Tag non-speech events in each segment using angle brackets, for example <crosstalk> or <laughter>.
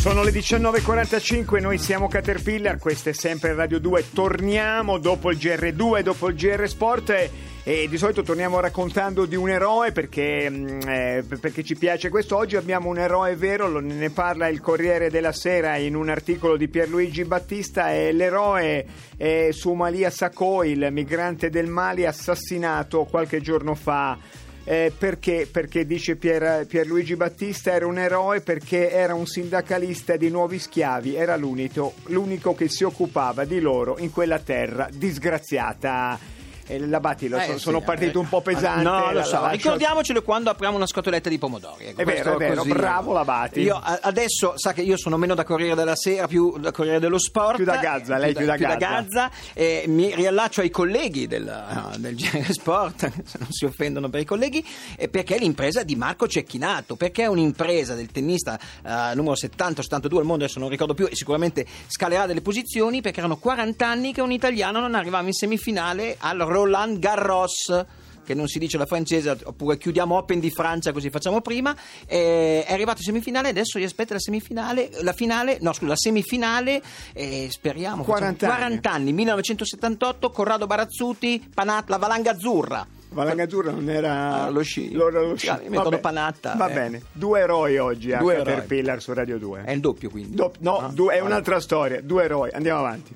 Sono le 19.45, noi siamo Caterpillar, questo è sempre Radio 2, torniamo dopo il GR2, dopo il GR Sport e, di solito torniamo raccontando di un eroe perché, mm, eh, perché ci piace questo. Oggi abbiamo un eroe vero, lo- ne parla il Corriere della Sera in un articolo di Pierluigi Battista, è l'eroe è Somalia Sacco, il migrante del Mali assassinato qualche giorno fa. Eh, perché? Perché dice Pier, Pierluigi Battista era un eroe perché era un sindacalista di nuovi schiavi, era l'unico, l'unico che si occupava di loro in quella terra disgraziata. Eh, la Batti, lo Eh, so- sì, sono eh. partito un po' pesante. No, la- lo so. la lascio- Ricordiamocelo quando apriamo una scatoletta di pomodori. ecco, È vero, è vero, così. bravo Labati. Io a- adesso sa che io sono meno da Corriere della Sera, più da Corriere dello Sport. Più da Gazza, lei più da Gazza. e mi riallaccio ai colleghi del, del GR Sport, <laughs> se non si offendono per i colleghi, e perché è l'impresa di Marco Cecchinato, perché è un'impresa del tennista eh, numero 70-72 al mondo, adesso non ricordo più, e sicuramente scalerà delle posizioni, perché erano 40 anni che un italiano non arrivava in semifinale al Roland Garros che non si dice la francese, oppure chiudiamo Open di Francia così facciamo prima, eh, è arrivato in semifinale, adesso gli aspetta la semifinale, la finale, no scusa, la semifinale, e speriamo, 40 facciamo- anni. 40 anni, 1978, Corrado Barazzuti, Panat, la Valanga Azzurra. Valanga Azzurra non era Ah, lo sci. Loro lo sci. Ah, Vabbè. Panatta, Va eh. bene, due eroi oggi Due eroi. Caterpillar su Radio 2. È il doppio quindi. Do- no, Ah, due- è allora. un'altra storia, due eroi, andiamo avanti.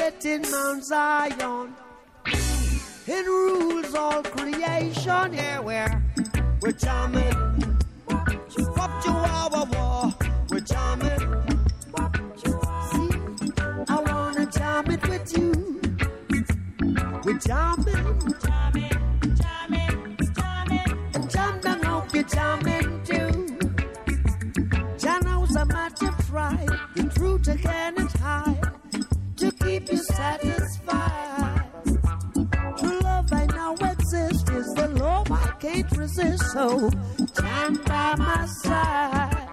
Seated in Mount Zion, it rules all creation. Here we're we're jamming, wop chihuahua war, we're jamming. See, I wanna jam it with you. We're jamming, so jam by my side.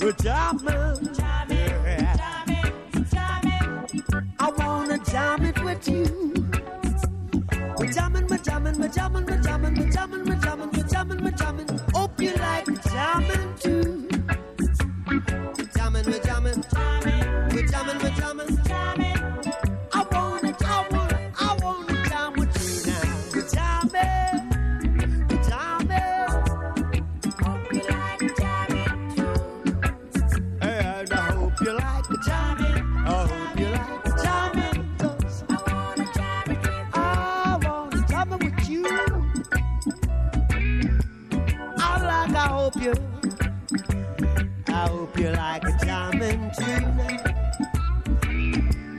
We're jamming, jamming, jamming, jamming. I wanna jam it with you. We're jamming, we're jamming, we're jamming, we're jamming, we're jamming, we're jamming, we're jamming, we're jamming. Hope you like jamming too. Jamming, we're jamming, we're jamming, we're jamming, jamming. You like jamming too.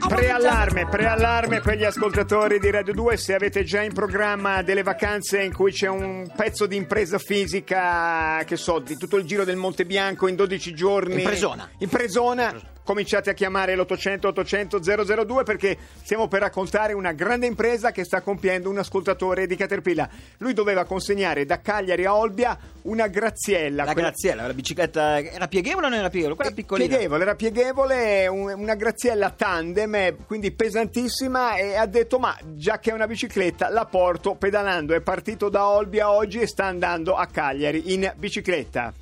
Preallarme, preallarme per gli ascoltatori di Radio 2 se avete già in programma delle vacanze in cui c'è un pezzo di impresa fisica, che so, di tutto il giro del Monte Bianco in 12 giorni. Impresona. Impresona. Cominciate a chiamare l'800 800 002 perché stiamo per raccontare una grande impresa che sta compiendo un ascoltatore di Caterpillar. Lui doveva consegnare da Cagliari a Olbia una graziella. La quella- graziella, la bicicletta era pieghevole o non era pieghevole? Quella piccolina. Pieghevole, era pieghevole, un- una graziella tandem, eh, quindi pesantissima e ha detto ma già che è una bicicletta la porto pedalando, è partito da Olbia oggi e sta andando a Cagliari in bicicletta.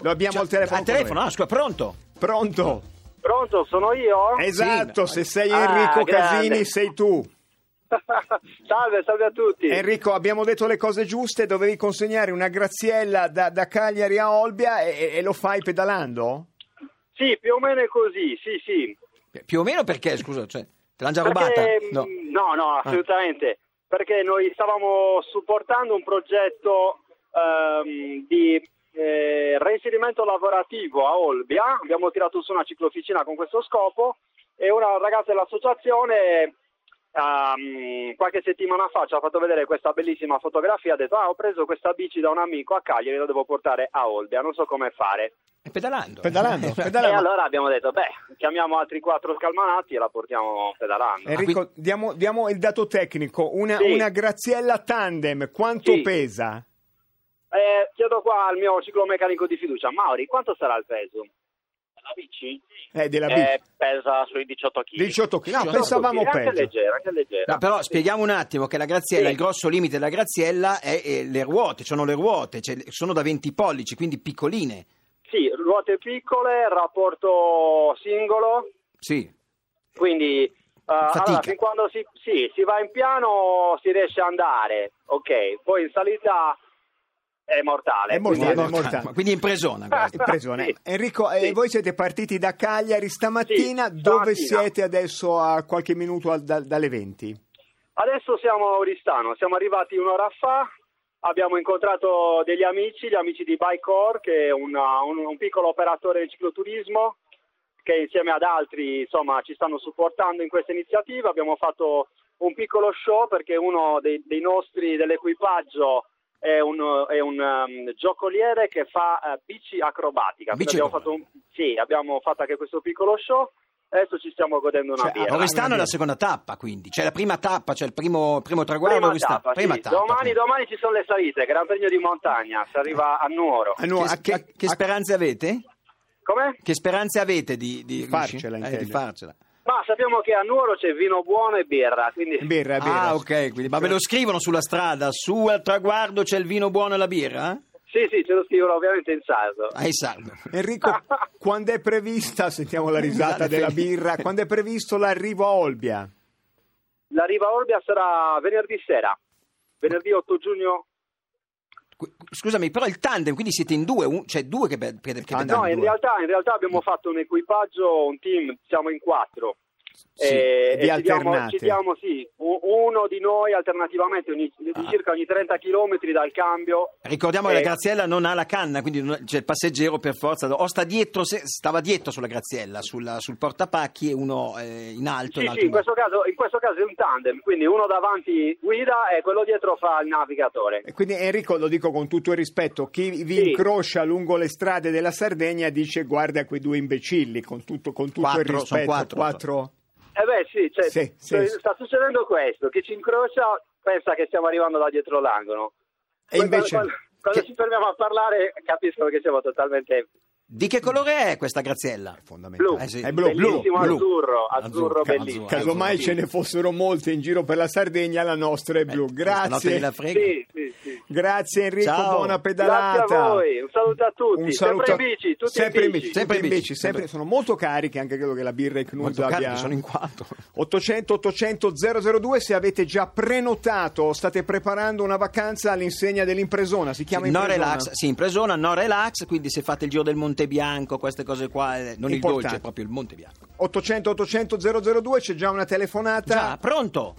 Lo abbiamo Cioè, al telefono. Al telefono, ah, scusa, pronto? Pronto? Pronto, sono io? Esatto, Sì, se sei Ah, Enrico grande. Casini sei tu. <laughs> salve, salve a tutti. Enrico, abbiamo detto le cose giuste, dovevi consegnare una graziella da, da Cagliari a Olbia e, e lo fai pedalando? Sì, più o meno è così, sì, sì. Più o meno perché, scusa, cioè, te l'hanno già rubata? Perché, No. no, no, assolutamente. Perché noi stavamo supportando un progetto ehm, di eh, reinserimento lavorativo a Olbia. Abbiamo tirato su una ciclofficina con questo scopo e una ragazza dell'associazione ehm, qualche settimana fa ci ha fatto vedere questa bellissima fotografia. Ha detto: Ah, ho preso questa bici da un amico a Cagliari, la devo portare a Olbia. Non so come fare. E pedalando. Pedalando, <laughs> Eh, E pedalando. allora abbiamo detto: Beh, chiamiamo altri quattro scalmanati e la portiamo pedalando. Enrico, diamo, diamo il dato tecnico. Una, Sì. una graziella tandem, quanto Sì. pesa? Eh, chiedo qua al mio ciclomeccanico di fiducia, Mauri, quanto sarà il peso? La bici? Eh, della bici. Eh, pesa sui 18 kg. 18 kg. No, 18 pensavamo Anche peggio. leggera, anche leggera. No, però spieghiamo un attimo che la graziella, Sì. il grosso limite della graziella è, eh, le ruote, sono le ruote, cioè, sono da 20 pollici, quindi piccoline. Sì, ruote piccole, rapporto singolo, Sì. quindi eh, Fatica. allora, fin quando si, sì, si va in piano si riesce a andare, ok, poi in salita è mortale. È mortale, quindi- è mortale. Quindi impresona. questa. Impressione. Sì. Enrico, eh, Sì. voi siete partiti da Cagliari stamattina. Sì, Dove stamattina. siete adesso a qualche minuto al- da- dalle 20? Adesso siamo a Oristano, siamo arrivati un'ora fa, abbiamo incontrato degli amici, gli amici di Bicor, che è una- un, un piccolo operatore di cicloturismo, che insieme ad altri insomma, ci stanno supportando in questa iniziativa. Abbiamo fatto un piccolo show perché uno dei, dei nostri dell'equipaggio è un, è un, um, giocoliere che fa eh, bici acrobatica. Bici abbiamo, fatto un- sì, abbiamo fatto anche questo piccolo show. Adesso ci stiamo godendo una Cioè, birra. Oristano è la seconda tappa, quindi. C'è la prima tappa, c'è il primo, primo traguardo. Prima tappa, Prima sì. tappa, domani, domani ci sono le salite, Gran Premio di montagna, si arriva a Nuoro. A nu- Che, a che- a- che a- speranze avete? Come? Che speranze avete di, di Farcela, eh, di farcela? Ma sappiamo che a Nuoro c'è vino buono e birra, quindi Birra, birra. Ah, ok, quindi, ma ve lo scrivono sulla strada, su al traguardo c'è il vino buono e la birra? sì, sì, ce lo scrivono ovviamente in sardo. Ah, in sardo. Enrico, <laughs> quando è prevista, sentiamo la risata della birra, quando è previsto l'arrivo a Olbia? L'arrivo a Olbia sarà venerdì sera, venerdì 8 giugno. Scusami, però il tandem, quindi siete in due, un- cioè due che, che, che Ah, No, in realtà, in realtà abbiamo fatto un equipaggio, un team, siamo in quattro. Sì, Eh, vi e ci diamo, ci diamo, sì, uno di noi alternativamente ogni, di Ah. circa ogni 30 km dal cambio. Ricordiamo che Eh, la Graziella non ha la canna, quindi non- c'è il passeggero per forza, o sta dietro, se- stava dietro sulla Graziella, sulla- sul portapacchi e uno eh, in alto. Sì, sì, in questo, caso, in questo caso è un tandem, quindi uno davanti guida e quello dietro fa il navigatore. E quindi Enrico, lo dico con tutto il rispetto, chi vi Sì. incrocia lungo le strade della Sardegna dice guarda quei due imbecilli, con tutto, con tutto il Quattro, sono rispetto. quattro. Eh beh sì, cioè, Sì, sì, cioè, sì. sta succedendo questo, chi ci incrocia pensa che stiamo arrivando da dietro l'angolo. E Poi invece... Quando, quando Che- ci fermiamo a parlare capiscono che siamo totalmente Di che colore è questa Graziella? fondamentale. blu, Eh sì. È blu, blu, bellissimo blu. azzurro, Azzurro, bellissimo. Casomai ce ne fossero molte in giro per la Sardegna, la nostra è blu. Notte Grazie. Sì, sì, sì. Grazie Enrico, Ciao. buona pedalata. Grazie a voi, un saluto a tutti, Un sempre saluto a- in bici, tutti sempre in bici. Sempre in bici, sempre- sempre. sono molto carichi, anche credo che la birra e Molto abbia... carichi, sono in quattro. 800 800 002 se avete già prenotato state preparando una vacanza all'insegna dell'impresona, si chiama No Impresona. relax, sì, impresona, no relax, quindi se fate il giro del Monte Bianco, queste cose qua, eh, non il dolce, proprio il Monte Bianco. 800 800 002 c'è già una telefonata. Già, pronto?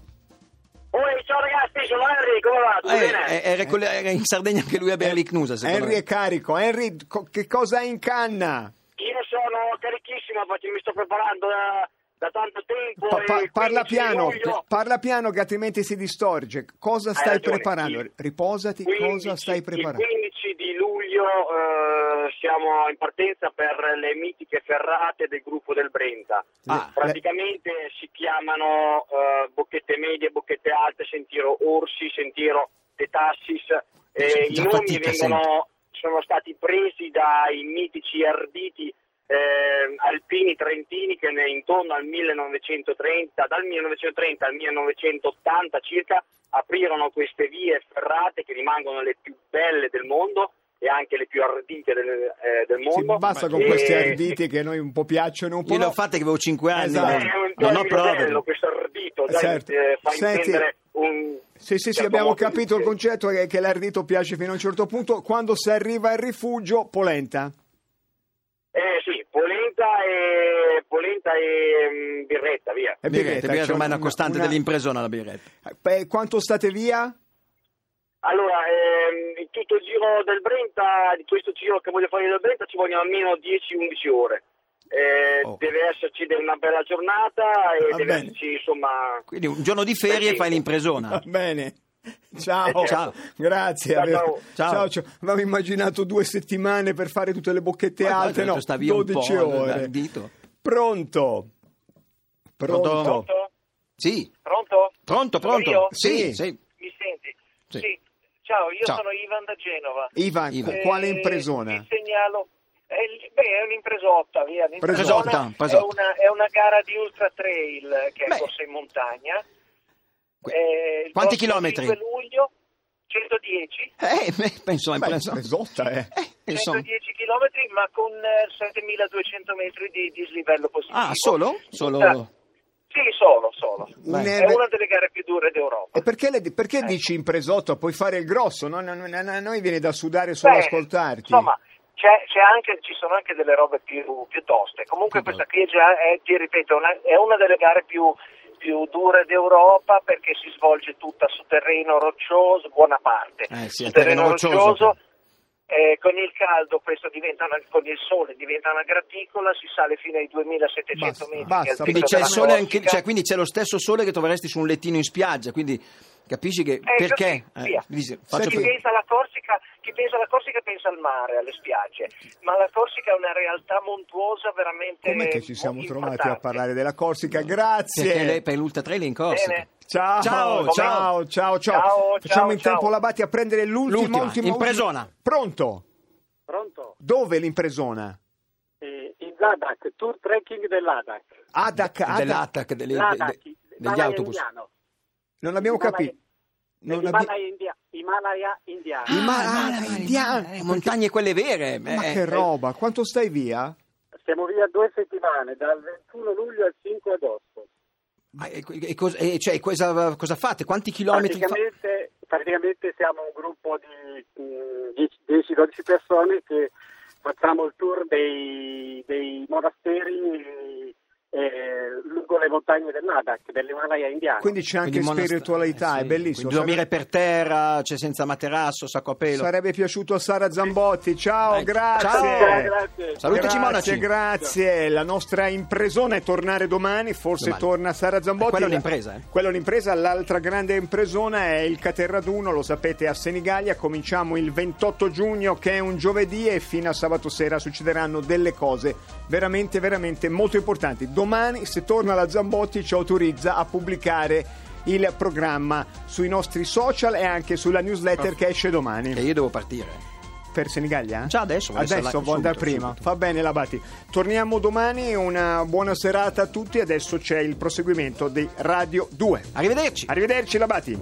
Oi, ciao ragazzi, sono Henry, come va? Tutto Eh, bene? eh, era, con- era in Sardegna anche lui a Berli Knusa, secondo Henry me. è carico. Henry, co- che cosa hai in canna? Io sono carichissimo perché mi sto preparando da, da tanto tempo. Pa- pa- e parla 15 piano, luglio- parla piano che altrimenti si distorge. Cosa Hai stai ragione. preparando? Il- Riposati, 15 cosa stai Il preparando? 15 di luglio eh, siamo in partenza per le mitiche ferrate del gruppo del Brenta. Ah, Praticamente si chiamano eh, bocchette medie, bocchette alte, sentiero Orsi, sentiero De Tassis. Eh, I nomi vengono, sono stati presi dai mitici arditi eh, alpini trentini che intorno al 1930, dal 1930 al 1980 circa aprirono queste vie ferrate che rimangono le più belle del mondo e anche le più ardite del, eh, del Sì, mondo. basta con E- questi arditi che a noi un po' piacciono, un po' Io no. ho fatte che avevo 5 anni, Esatto. Eh, non ho prove. bello questo ardito, dai, Certo. eh, fa Senti- intendere un... Sì, sì, sì, cioè, abbiamo capito il concetto che, che l'ardito piace fino a un certo punto. Quando si arriva al rifugio, polenta. Eh sì, polenta e, polenta e mm, birretta, via. E Birretta, birretta c'è ormai è una costante una- dell'impresona la birretta. Eh, quanto state via? Allora, ehm, in tutto il giro del Brenta, di questo giro che voglio fare del Brenta, ci vogliono almeno 10-11 ore. Eh, Oh. Deve esserci una bella giornata e Va deve bene. esserci, insomma... Quindi un giorno di ferie Sì. fai l'impresona. Va bene. Ciao, Ciao. grazie. Ciao, Ave- ciao. Ciao. ciao. Avevo immaginato due settimane per fare tutte le bocchette Ma alte, guarda, no? sta via un 12 po' ore. Pronto? Pronto? Pronto? Pronto? Sì, Pronto? pronto, pronto. Sì. sì. Mi senti? Sì. Sì. Ciao, io Ciao. sono Ivan da Genova. Ivan, Ivan. qu- quale Eh, impresona? Vi segnalo. È, il- beh, è un'impresotta, via. L'impresona Presotta, È, presotta. una, è una gara di ultra trail che è Beh. corsa in montagna. Que- Eh, Quanti chilometri? 5 luglio, 110. Eh, beh, penso Beh, presotta, eh. Eh, insomma. 110 km ma con eh, 7200 metri di dislivello positivo. Ah, solo? Solo? Eh, Sì, solo, solo. Un È una delle gare più dure d'Europa. E perché, le- perché dici impresotto? Puoi fare il grosso, no? Noi viene da sudare solo Beh, ascoltarti. Insomma, c'è, c'è anche, ci sono anche delle robe più, più toste. Comunque Più questa qui è già, è, ti ripeto, una- è una delle gare più, più dure d'Europa perché si svolge tutta su terreno roccioso, buona parte. Eh sì, su è terreno roccioso. Eh, con il caldo questo diventa una- con il sole diventa una graticola, si sale fino ai 2700 Basta, metri. basta, Quindi c'è il della sole anche, Corsica. cioè, quindi c'è lo stesso sole che troveresti su un lettino in spiaggia, quindi capisci che Eh, perché? così, dici, Senti- faccio chi, pensa alla Corsica, chi pensa alla Corsica pensa al mare, alle spiagge, ma la Corsica è una realtà montuosa veramente Com'è che ci siamo trovati a parlare della Corsica? perché Grazie. lei per l'ultra trail è in corsa. Bene. Ciao, Ciao, ciao, ciao, ciao, Facciamo ciao, in ciao. tempo la Batti a prendere l'ultimo, L'ultima, impresona. Pronto? Pronto? Dove l'impresona? Eh, in Ladakh, tour trekking del Ladakh. Adak, Adak. dell'attack delle- Ladakh, de- degli autobus. Non abbiamo capito. Non abbi- Himalaya, India- Himalaya indiano. Ah, Himalaya ma- indiano. eh, montagne quelle vere. Ma eh, che eh, roba, quanto stai via? Siamo via due settimane, dal 21 luglio al 5 agosto. Ma- e- e e cioè, cosa, cosa fate? Quanti chilometri fa- Praticamente, praticamente siamo un gruppo di mm, 10-12 persone che facciamo il tour dei, dei monasteri eh, lungo le montagne del Ladakh, dell'Himalaya indiano. Quindi c'è anche Quindi monast- spiritualità, eh è sì, bellissimo. quindi dormire per terra, cioè senza materasso, sacco a pelo. Sarebbe piaciuto a Sara Zambotti. Ciao, Dai, grazie. ciao. Grazie. Salutaci grazie, monaci. grazie. La nostra impresona è tornare domani, forse Domani. torna Sara Zambotti. Eh, quella è un'impresa, eh. Quella è un'impresa, l'altra grande impresona è il Caterraduno, lo sapete, a Senigallia. Cominciamo il 28 giugno, che è un giovedì, e fino a sabato sera succederanno delle cose veramente, veramente molto importanti. Domani, se torna la Zambotti, ci autorizza a pubblicare il programma sui nostri social e anche sulla newsletter che esce domani. Che io devo partire. Per Senigallia? Già adesso, Adesso là vuoi andare prima. subito. Va bene, Labati. Torniamo domani. Una buona serata a tutti. Adesso c'è il proseguimento di Radio 2. Arrivederci. Arrivederci, Labati.